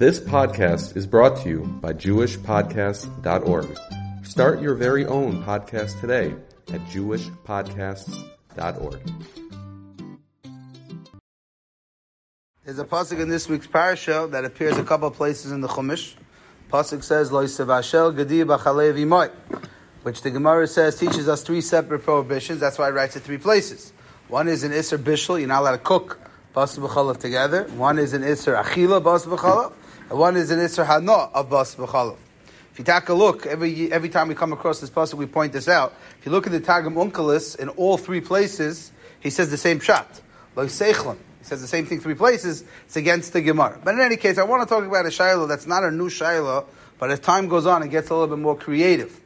This podcast is brought to you by JewishPodcasts.org. Start your very own podcast today at JewishPodcasts.org. There's a pasuk in this week's parasha that appears a couple places in the Chumash. Pasuk says, "Lo yisavashel gadi b'chalev imoy," which the Gemara says teaches us three separate prohibitions. That's why it writes it three places. One is an iser bishul, you're not allowed to cook bas b'chalav together. One is an iser achila bas b'chalav, and one is an iser hana of bas b'chalav. If you take a look, every every time we come across this pasuk, we point this out. If you look at the Targum Onkelos, in all three places, he says the same shot. Lo seichlan. He says the same thing three places. It's against the Gemara. But in any case, I want to talk about a shiloh that's not a new shiloh, but as time goes on, it gets a little bit more creative.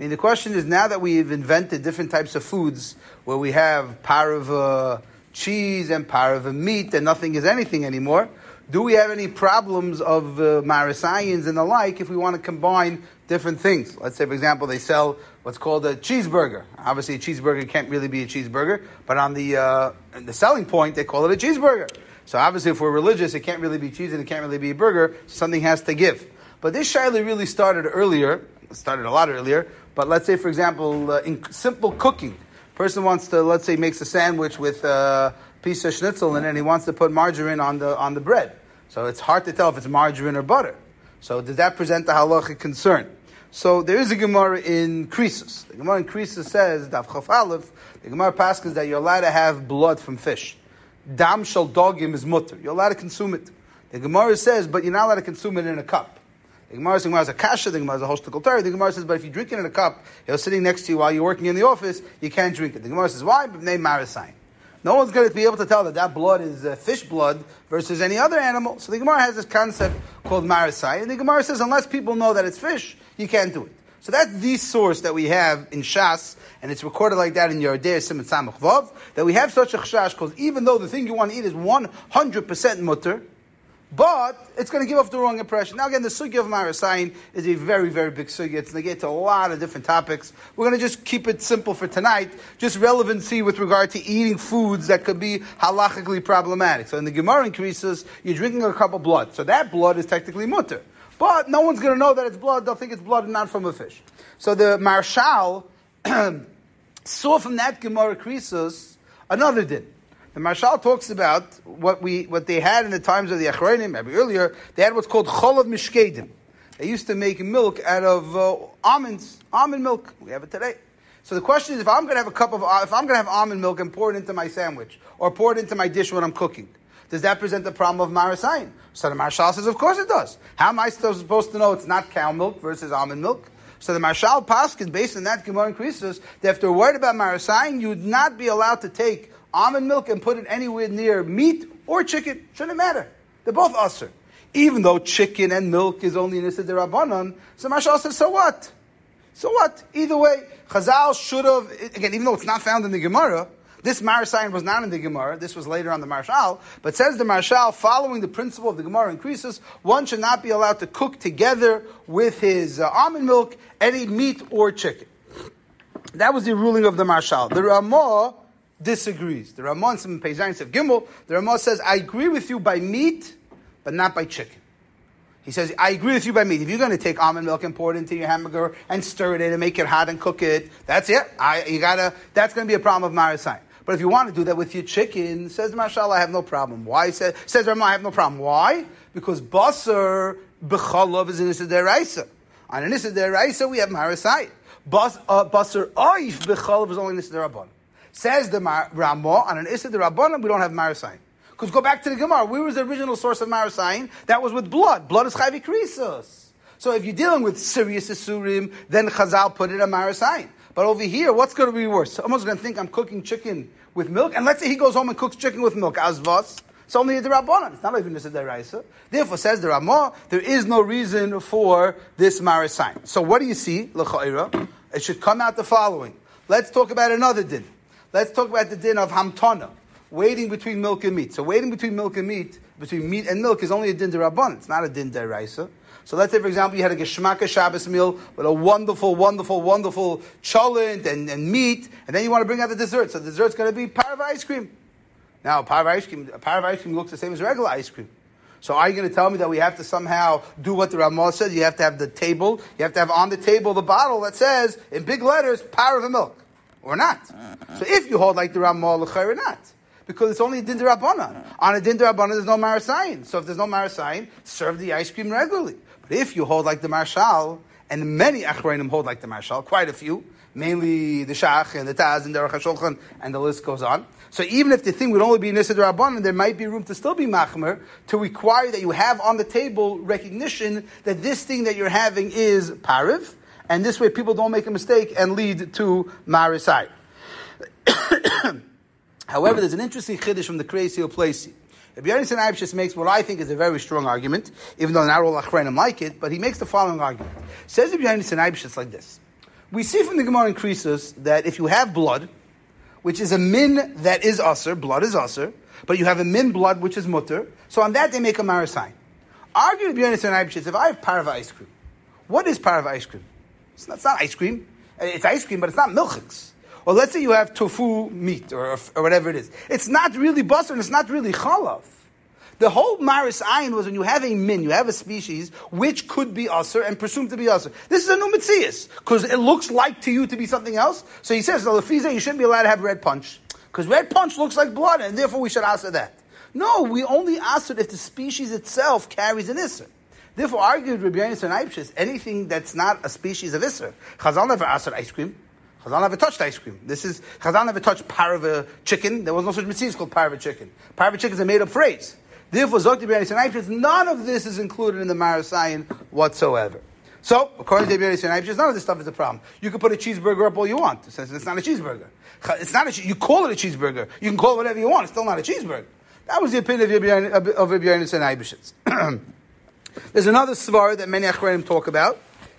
I mean, the question is now that we've invented different types of foods where we have parava uh, cheese and parava meat and nothing is anything anymore, do we have any problems of uh, marasayans and the like if we want to combine different things? Let's say, for example, they sell what's called a cheeseburger. Obviously, a cheeseburger can't really be a cheeseburger, but on the uh, the selling point, they call it a cheeseburger. So obviously, if we're religious, it can't really be cheese and it can't really be a burger. So something has to give. But this shaila really started earlier. Started a lot earlier. But let's say, for example, uh, in simple cooking, person wants to, let's say, makes a sandwich with a piece of schnitzel in it, and he wants to put margarine on the on the bread. So it's hard to tell if it's margarine or butter. So does that present the halachic concern? So there is a Gemara in Krisus. The Gemara in Krisus says, Daf Aleph, the Gemara passes that you're allowed to have blood from fish. Dam shal dogim is mutter. You're allowed to consume it. The Gemara says, but you're not allowed to consume it in a cup. The Gemara says, a kasha, the Gemara is a hostical Torah. The Gemara says, but if you drink it in a cup, you're sitting next to you while you're working in the office, you can't drink it. The Gemara says, why? Name Marasign. No one's going to be able to tell that that blood is uh, fish blood versus any other animal. So the Gemara has this concept called marasai, and the Gemara says unless people know that it's fish, you can't do it. So that's the source that we have in Shas, and it's recorded like that in Yerdei Simon Samach Vav, that we have such a chash, because even though the thing you want to eat is 100% mutter, but it's going to give off the wrong impression. Now, again, the sugya of Marasayin is a very, very big sugya. It's get to a lot of different topics. We're going to just keep it simple for tonight, just relevancy with regard to eating foods that could be halachically problematic. So in the Gemara in Krisus, you're drinking a cup of blood. So that blood is technically mutter. But no one's going to know that it's blood. They'll think it's blood and not from a fish. So the Maharshal saw from that Gemara Krisus another din. The Maharshal talks about what we what they had in the times of the Achronim, maybe earlier. They had what's called cholav mishkedim. They used to make milk out of uh, almonds, almond milk. We have it today. So the question is, if I'm going to have a cup of, if I'm going to have almond milk and pour it into my sandwich or pour it into my dish when I'm cooking, does that present the problem of marasayin? So the Maharshal says, of course it does. How am I still supposed to know it's not cow milk versus almond milk? So the Maharshal Paskin, based on that Gemara and in Krisus, that if they're worried about marasayin, you would not be allowed to take almond milk and put it anywhere near meat or chicken. Shouldn't matter. They're both usr. Even though chicken and milk is only Nisa de Rabbanon, so Maharshal says, so what? So what? Either way, Chazal should have, again, even though it's not found in the Gemara, this Marasayan was not in the Gemara, this was later on the Maharshal, but says the Maharshal, following the principle of the Gemara in Krisus, one should not be allowed to cook together with his uh, almond milk any meat or chicken. That was the ruling of the Maharshal. The Ramah disagrees. The Ramah in Peizayin Gimel, the Ramah says, I agree with you by meat, but not by chicken. He says, I agree with you by meat. If you're going to take almond milk and pour it into your hamburger and stir it in and make it hot and cook it, that's it. I, you gotta, that's going to be a problem of Marasai. But if you want to do that with your chicken, says Mashallah, I have no problem. Why? Says, says Ramah, I have no problem. Why? Because basar b'chalav is an issa deraisa. On an issa deraisa, we have Marasai. Bas, uh, basar oif is only an issa derabban. Says the Ramah, on an issa derabban, we don't have Marasai. Because go back to the Gemara. Where was the original source of Marasayin? That was with blood. Blood is chayvi krisos. So if you're dealing with serious isurim, then Chazal put it in Marasayin. But over here, what's going to be worse? Someone's going to think I'm cooking chicken with milk, and let's say he goes home and cooks chicken with milk, azvas. It's only a derabbanan. It's not even a deraisa. Therefore, says the Ramah, there is no reason for this Marasayin. So what do you see, l'cha'ira? It should come out the following. Let's talk about another din. Let's talk about the din of hamtana waiting between milk and meat. So waiting between milk and meat, between meat and milk, is only a din derabban. It's not a din deraisa. So let's say, for example, you had a geschmacka Shabbos meal with a wonderful, wonderful, wonderful cholent and, and meat, and then you want to bring out the dessert. So the dessert's going to be of ice cream. Now, a of ice cream, a of ice cream looks the same as regular ice cream. So are you going to tell me that we have to somehow do what the Ramah says? You have to have the table, you have to have on the table the bottle that says in big letters, power of the milk. Or not. So if you hold like the Ramah, or not. Because it's only a Dinda Rabbanan. On a Dinda Rabbanan, there's no Marasayan. So if there's no Marasayan, serve the ice cream regularly. But if you hold like the Maharshal, and many Achrayim hold like the Maharshal, quite a few, mainly the Shach and the Taz and the Aruch and the list goes on. So even if the thing would only be Nisad Rabbanan, there might be room to still be Machmer to require that you have on the table recognition that this thing that you're having is Pariv, and this way people don't make a mistake and lead to Marisai. However, there's an interesting chiddush from the Kreisi U'Pleisi. Rabbi Yonasan Eibshitz makes what I think is a very strong argument, even though not all Achrenim like it, but he makes the following argument. Says Rabbi Yonasan Eibshitz like this. We see from the Gemara in Krisos that if you have blood, which is a min that is usr, blood is usr, but you have a min blood which is mutter. So on that they make a marasign. Argue Björn and if I have parva ice cream, what is parva ice cream? It's not, it's not, ice cream. It's ice cream, but it's not milchiks. Or let's say you have tofu meat or, or whatever it is. It's not really butter and it's not really chalav. The whole Maris Ayin was when you have a min, you have a species which could be usr and presumed to be usr. This is a new because it looks like to you to be something else. So he says, the Lafiza, you shouldn't be allowed to have red punch because red punch looks like blood and therefore we should answer that. No, we only answer if the species itself carries an isser. Therefore, argued Rabbi Yonasan Eibshitz, anything that's not a species of isser. Chazal never asked for ice cream. Chazal never touched ice cream. This is Chazal never touched parva chicken. There was no such mitzvah called parva chicken. Parva chicken is a made up phrase. Therefore, Zokti B'Yani none of this is included in the Marasayan whatsoever. So, according to B'Yani Sinai, none of this stuff is a problem. You can put a cheeseburger up all you want, since it's not a cheeseburger. It's not a, you call it a cheeseburger. You can call it whatever you want. It's still not a cheeseburger. That was the opinion of Rabbi Yonasan There's another svara that many Achrenim talk about,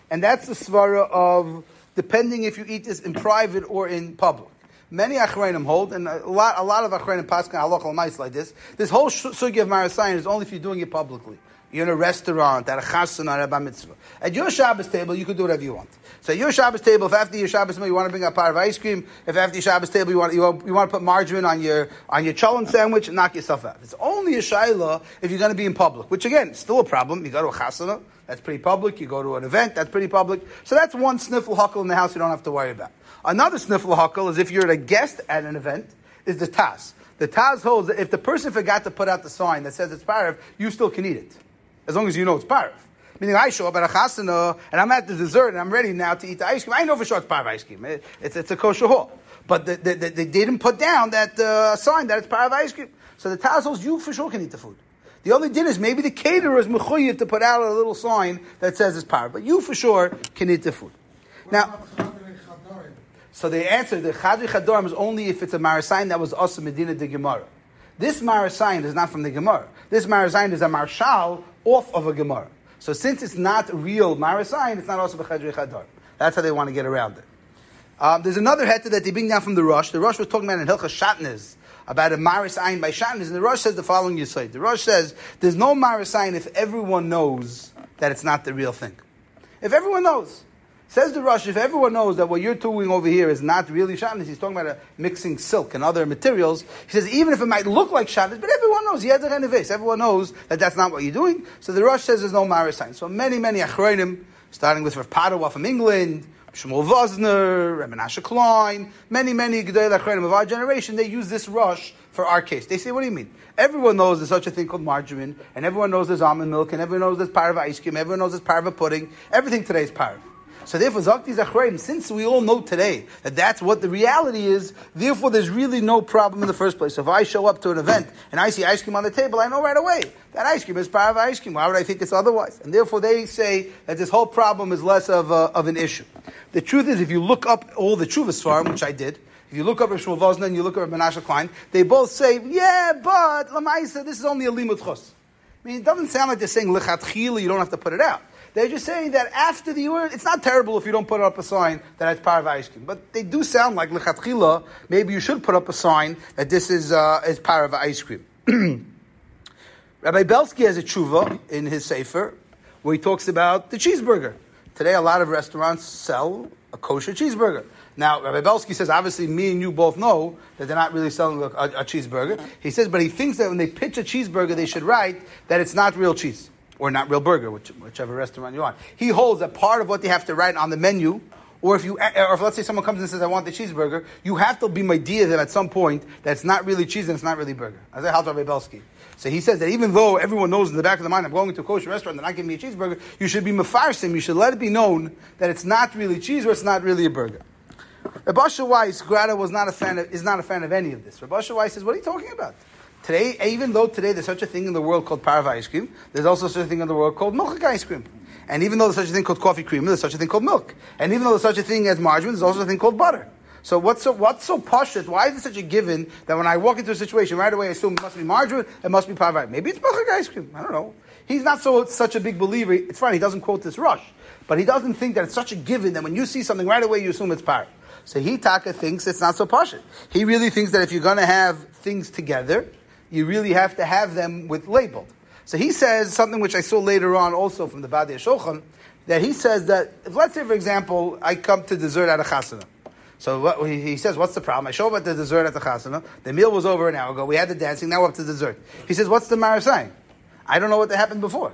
and that's the svara of depending if you eat this in private or in public. Many Achreinim hold, and a lot, a lot of Achreinim paskin halachal mice like this. This whole sugi of marasayin is only if you're doing it publicly. You're in a restaurant, at a chassan, or a mitzvah. At your Shabbos table, you can do whatever you want. So at your Shabbos table, if after your Shabbos meal you want to bring a part of ice cream, if after your Shabbos table you want, you want, you want to put margarine on your, on your cholent sandwich, and knock yourself out. It's only a shaila if you're going to be in public, which again, still a problem. You go to a chasana, that's pretty public. You go to an event, that's pretty public. So that's one sniffle huckle in the house you don't have to worry about. Another sniffle huckle is if you're a guest at an event, is the Taz. The Taz holds that if the person forgot to put out the sign that says it's parav, you still can eat it. As long as you know it's parav. Meaning I show up at a chasana and I'm at the dessert and I'm ready now to eat the ice cream. I know for sure it's parav ice cream. It's, it's a kosher hall. But the, the, the, they didn't put down that uh, sign that it's parav ice cream. So the Taz holds you for sure can eat the food. The only din is maybe the caterer is mechuyev to put out a little sign that says it's parav. But you for sure can eat the food. Now, so they answered the Chadri Chadorim is only if it's a Marasayin that was also Medina de Gemara. This Marasayin is not from the Gemara. This Marasayin is a Maharshal off of a Gemara. So since it's not real Marasayin, it's not also Chadri Chadorim. That's how they want to get around it. Um, there's another heta that they bring down from the Rush. The Rush was talking about in Hilchas Shatnez about a Maris Ayin by Shatnez, and the Rush says the following say. The Rush says there's no Maris Ayin if everyone knows that it's not the real thing. If everyone knows. Says the Rush, if everyone knows that what you're doing over here is not really shatnez, he's talking about mixing silk and other materials. He says even if it might look like shatnez, but everyone knows, everyone knows that that's not what you're doing. So the Rush says there's no Maris sign. So many, many achronim, starting with Rav from England, Shmuel Vosner, Remenashe Klein, many, many Gedolei achronim of our generation, they use this Rush for our case. They say, what do you mean? Everyone knows there's such a thing called margarine, and everyone knows there's almond milk, and everyone knows there's parva ice cream, everyone knows there's parva pudding. Everything today is parva. So therefore, Zakti Zachreim, since we all know today that that's what the reality is, therefore there's really no problem in the first place. So if I show up to an event and I see ice cream on the table, I know right away that ice cream is part of ice cream. Why would I think it's otherwise? And therefore they say that this whole problem is less of, a, of an issue. The truth is, if you look up all the Chuvas farm, which I did, if you look up Shmuel Vosner and you look up Menashe Klein, they both say, yeah, but Lamaisa, this is only a limud chos. I mean, it doesn't sound like they're saying lichatchila, you don't have to put it out. They're just saying that after the word, it's not terrible if you don't put up a sign that ice cream. But they do sound like lechatchila. Maybe you should put up a sign that this is uh, is of ice cream. Rabbi Belsky has a tshuva in his sefer where he talks about the cheeseburger. Today, a lot of restaurants sell a kosher cheeseburger. Now, Rabbi Belsky says, obviously, me and you both know that they're not really selling a, a, cheeseburger. He says, but he thinks that when they pitch a cheeseburger, they should write that it's not real cheese or not real burger, which, whichever restaurant you want. He holds that part of what they have to write on the menu, or if you, eh, or if let's say someone comes and says, "I want the cheeseburger," you have to be my dear them at some point that it's not really cheese and it's not really burger. As I Belsky. So he says that even though everyone knows in the back of the mind, I'm going to a kosher restaurant, they're not giving me a cheeseburger, you should be mefarsim, you should let it be known that it's not really cheese or it's not really a burger. Rabbi Weiss, Grada was not a fan of, is not a fan of any of this. Rabbi Weiss says, what are you talking about? Today, even though today there's such a thing in the world called parva ice cream, there's also such a thing in the world called milk ice cream. And even though there's such a thing called coffee cream, there's such a thing called milk. And even though there's such a thing as margarine, there's also a thing called butter. So what's so what's so poshut? Why is it such a given that when I walk into a situation right away I assume it must be margarine, it must be parva? Maybe it's milk ice cream. I don't know. He's not so such a big believer. It's fine. he doesn't quote this rush, but he doesn't think that it's such a given that when you see something right away you assume it's parva. So he taka thinks it's not so poshut. He really thinks that if you're going to have things together, you really have to have them with labeled. So he says something which I saw later on also from the Badei Shulchan, that he says that if let's say for example I come to dessert at a chasana. So what, he says, what's the problem? I show up at the dessert at the chasana. The meal was over an hour ago. We had the dancing. Now we're up to dessert. He says, what's the marasai? I don't know what happened before.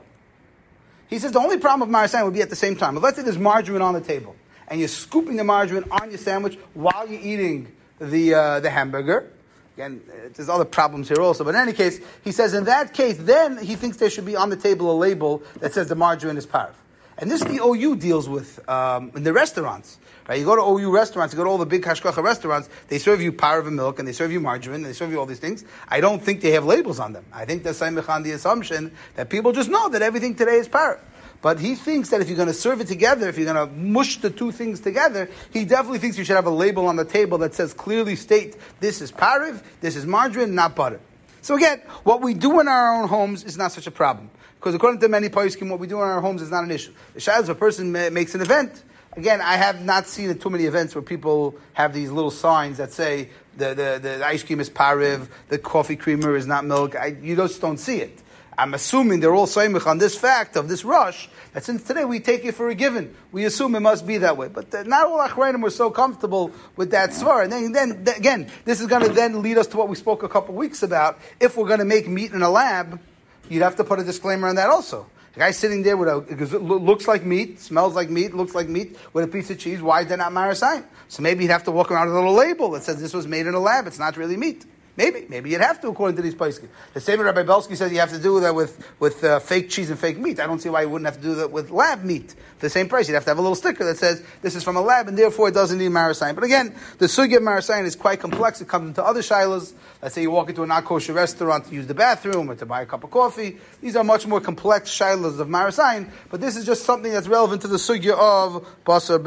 He says the only problem with marasai would be at the same time. But let's say there's margarine on the table and you're scooping the margarine on your sandwich while you're eating the, uh, the hamburger. Again, there's other problems here also. But in any case, he says in that case, then he thinks there should be on the table a label that says the margarine is parv. And this the OU deals with um, in the restaurants. Right? You go to OU restaurants, you go to all the big hashgacha restaurants, they serve you parva milk and they serve you margarine and they serve you all these things. I don't think they have labels on them. I think on the assumption that people just know that everything today is parva. But he thinks that if you're going to serve it together, if you're going to mush the two things together, he definitely thinks you should have a label on the table that says clearly state this is pariv, this is margarine, not butter. So again, what we do in our own homes is not such a problem. Because according to many poskim, what we do in our homes is not an issue. The if a person makes an event, again, I have not seen too many events where people have these little signs that say the, the, the ice cream is pariv, the coffee creamer is not milk. I, you just don't see it. I'm assuming they're all saying on this fact of this rush that since today we take it for a given, we assume it must be that way. But not all Achrayim were so comfortable with that svar. And then, then, again, this is going to then lead us to what we spoke a couple weeks about. If we're going to make meat in a lab, you'd have to put a disclaimer on that also. The guy sitting there with a, because it looks like meat, smells like meat, looks like meat, with a piece of cheese. Why is that not marasayim? So maybe he'd have to walk around with a little label that says this was made in a lab. It's not really meat. Maybe, maybe you'd have to according to these poskim. The same Rabbi Belsky says you have to do that with with uh, fake cheese and fake meat. I don't see why you wouldn't have to do that with lab meat. The same price, you'd have to have a little sticker that says this is from a lab, and therefore it doesn't need marasayim. But again, the sugya of marasayim is quite complex. It comes into other shilas. Let's say you walk into a not kosher restaurant to use the bathroom or to buy a cup of coffee. These are much more complex shilas of marasayim. But this is just something that's relevant to the sugya of basar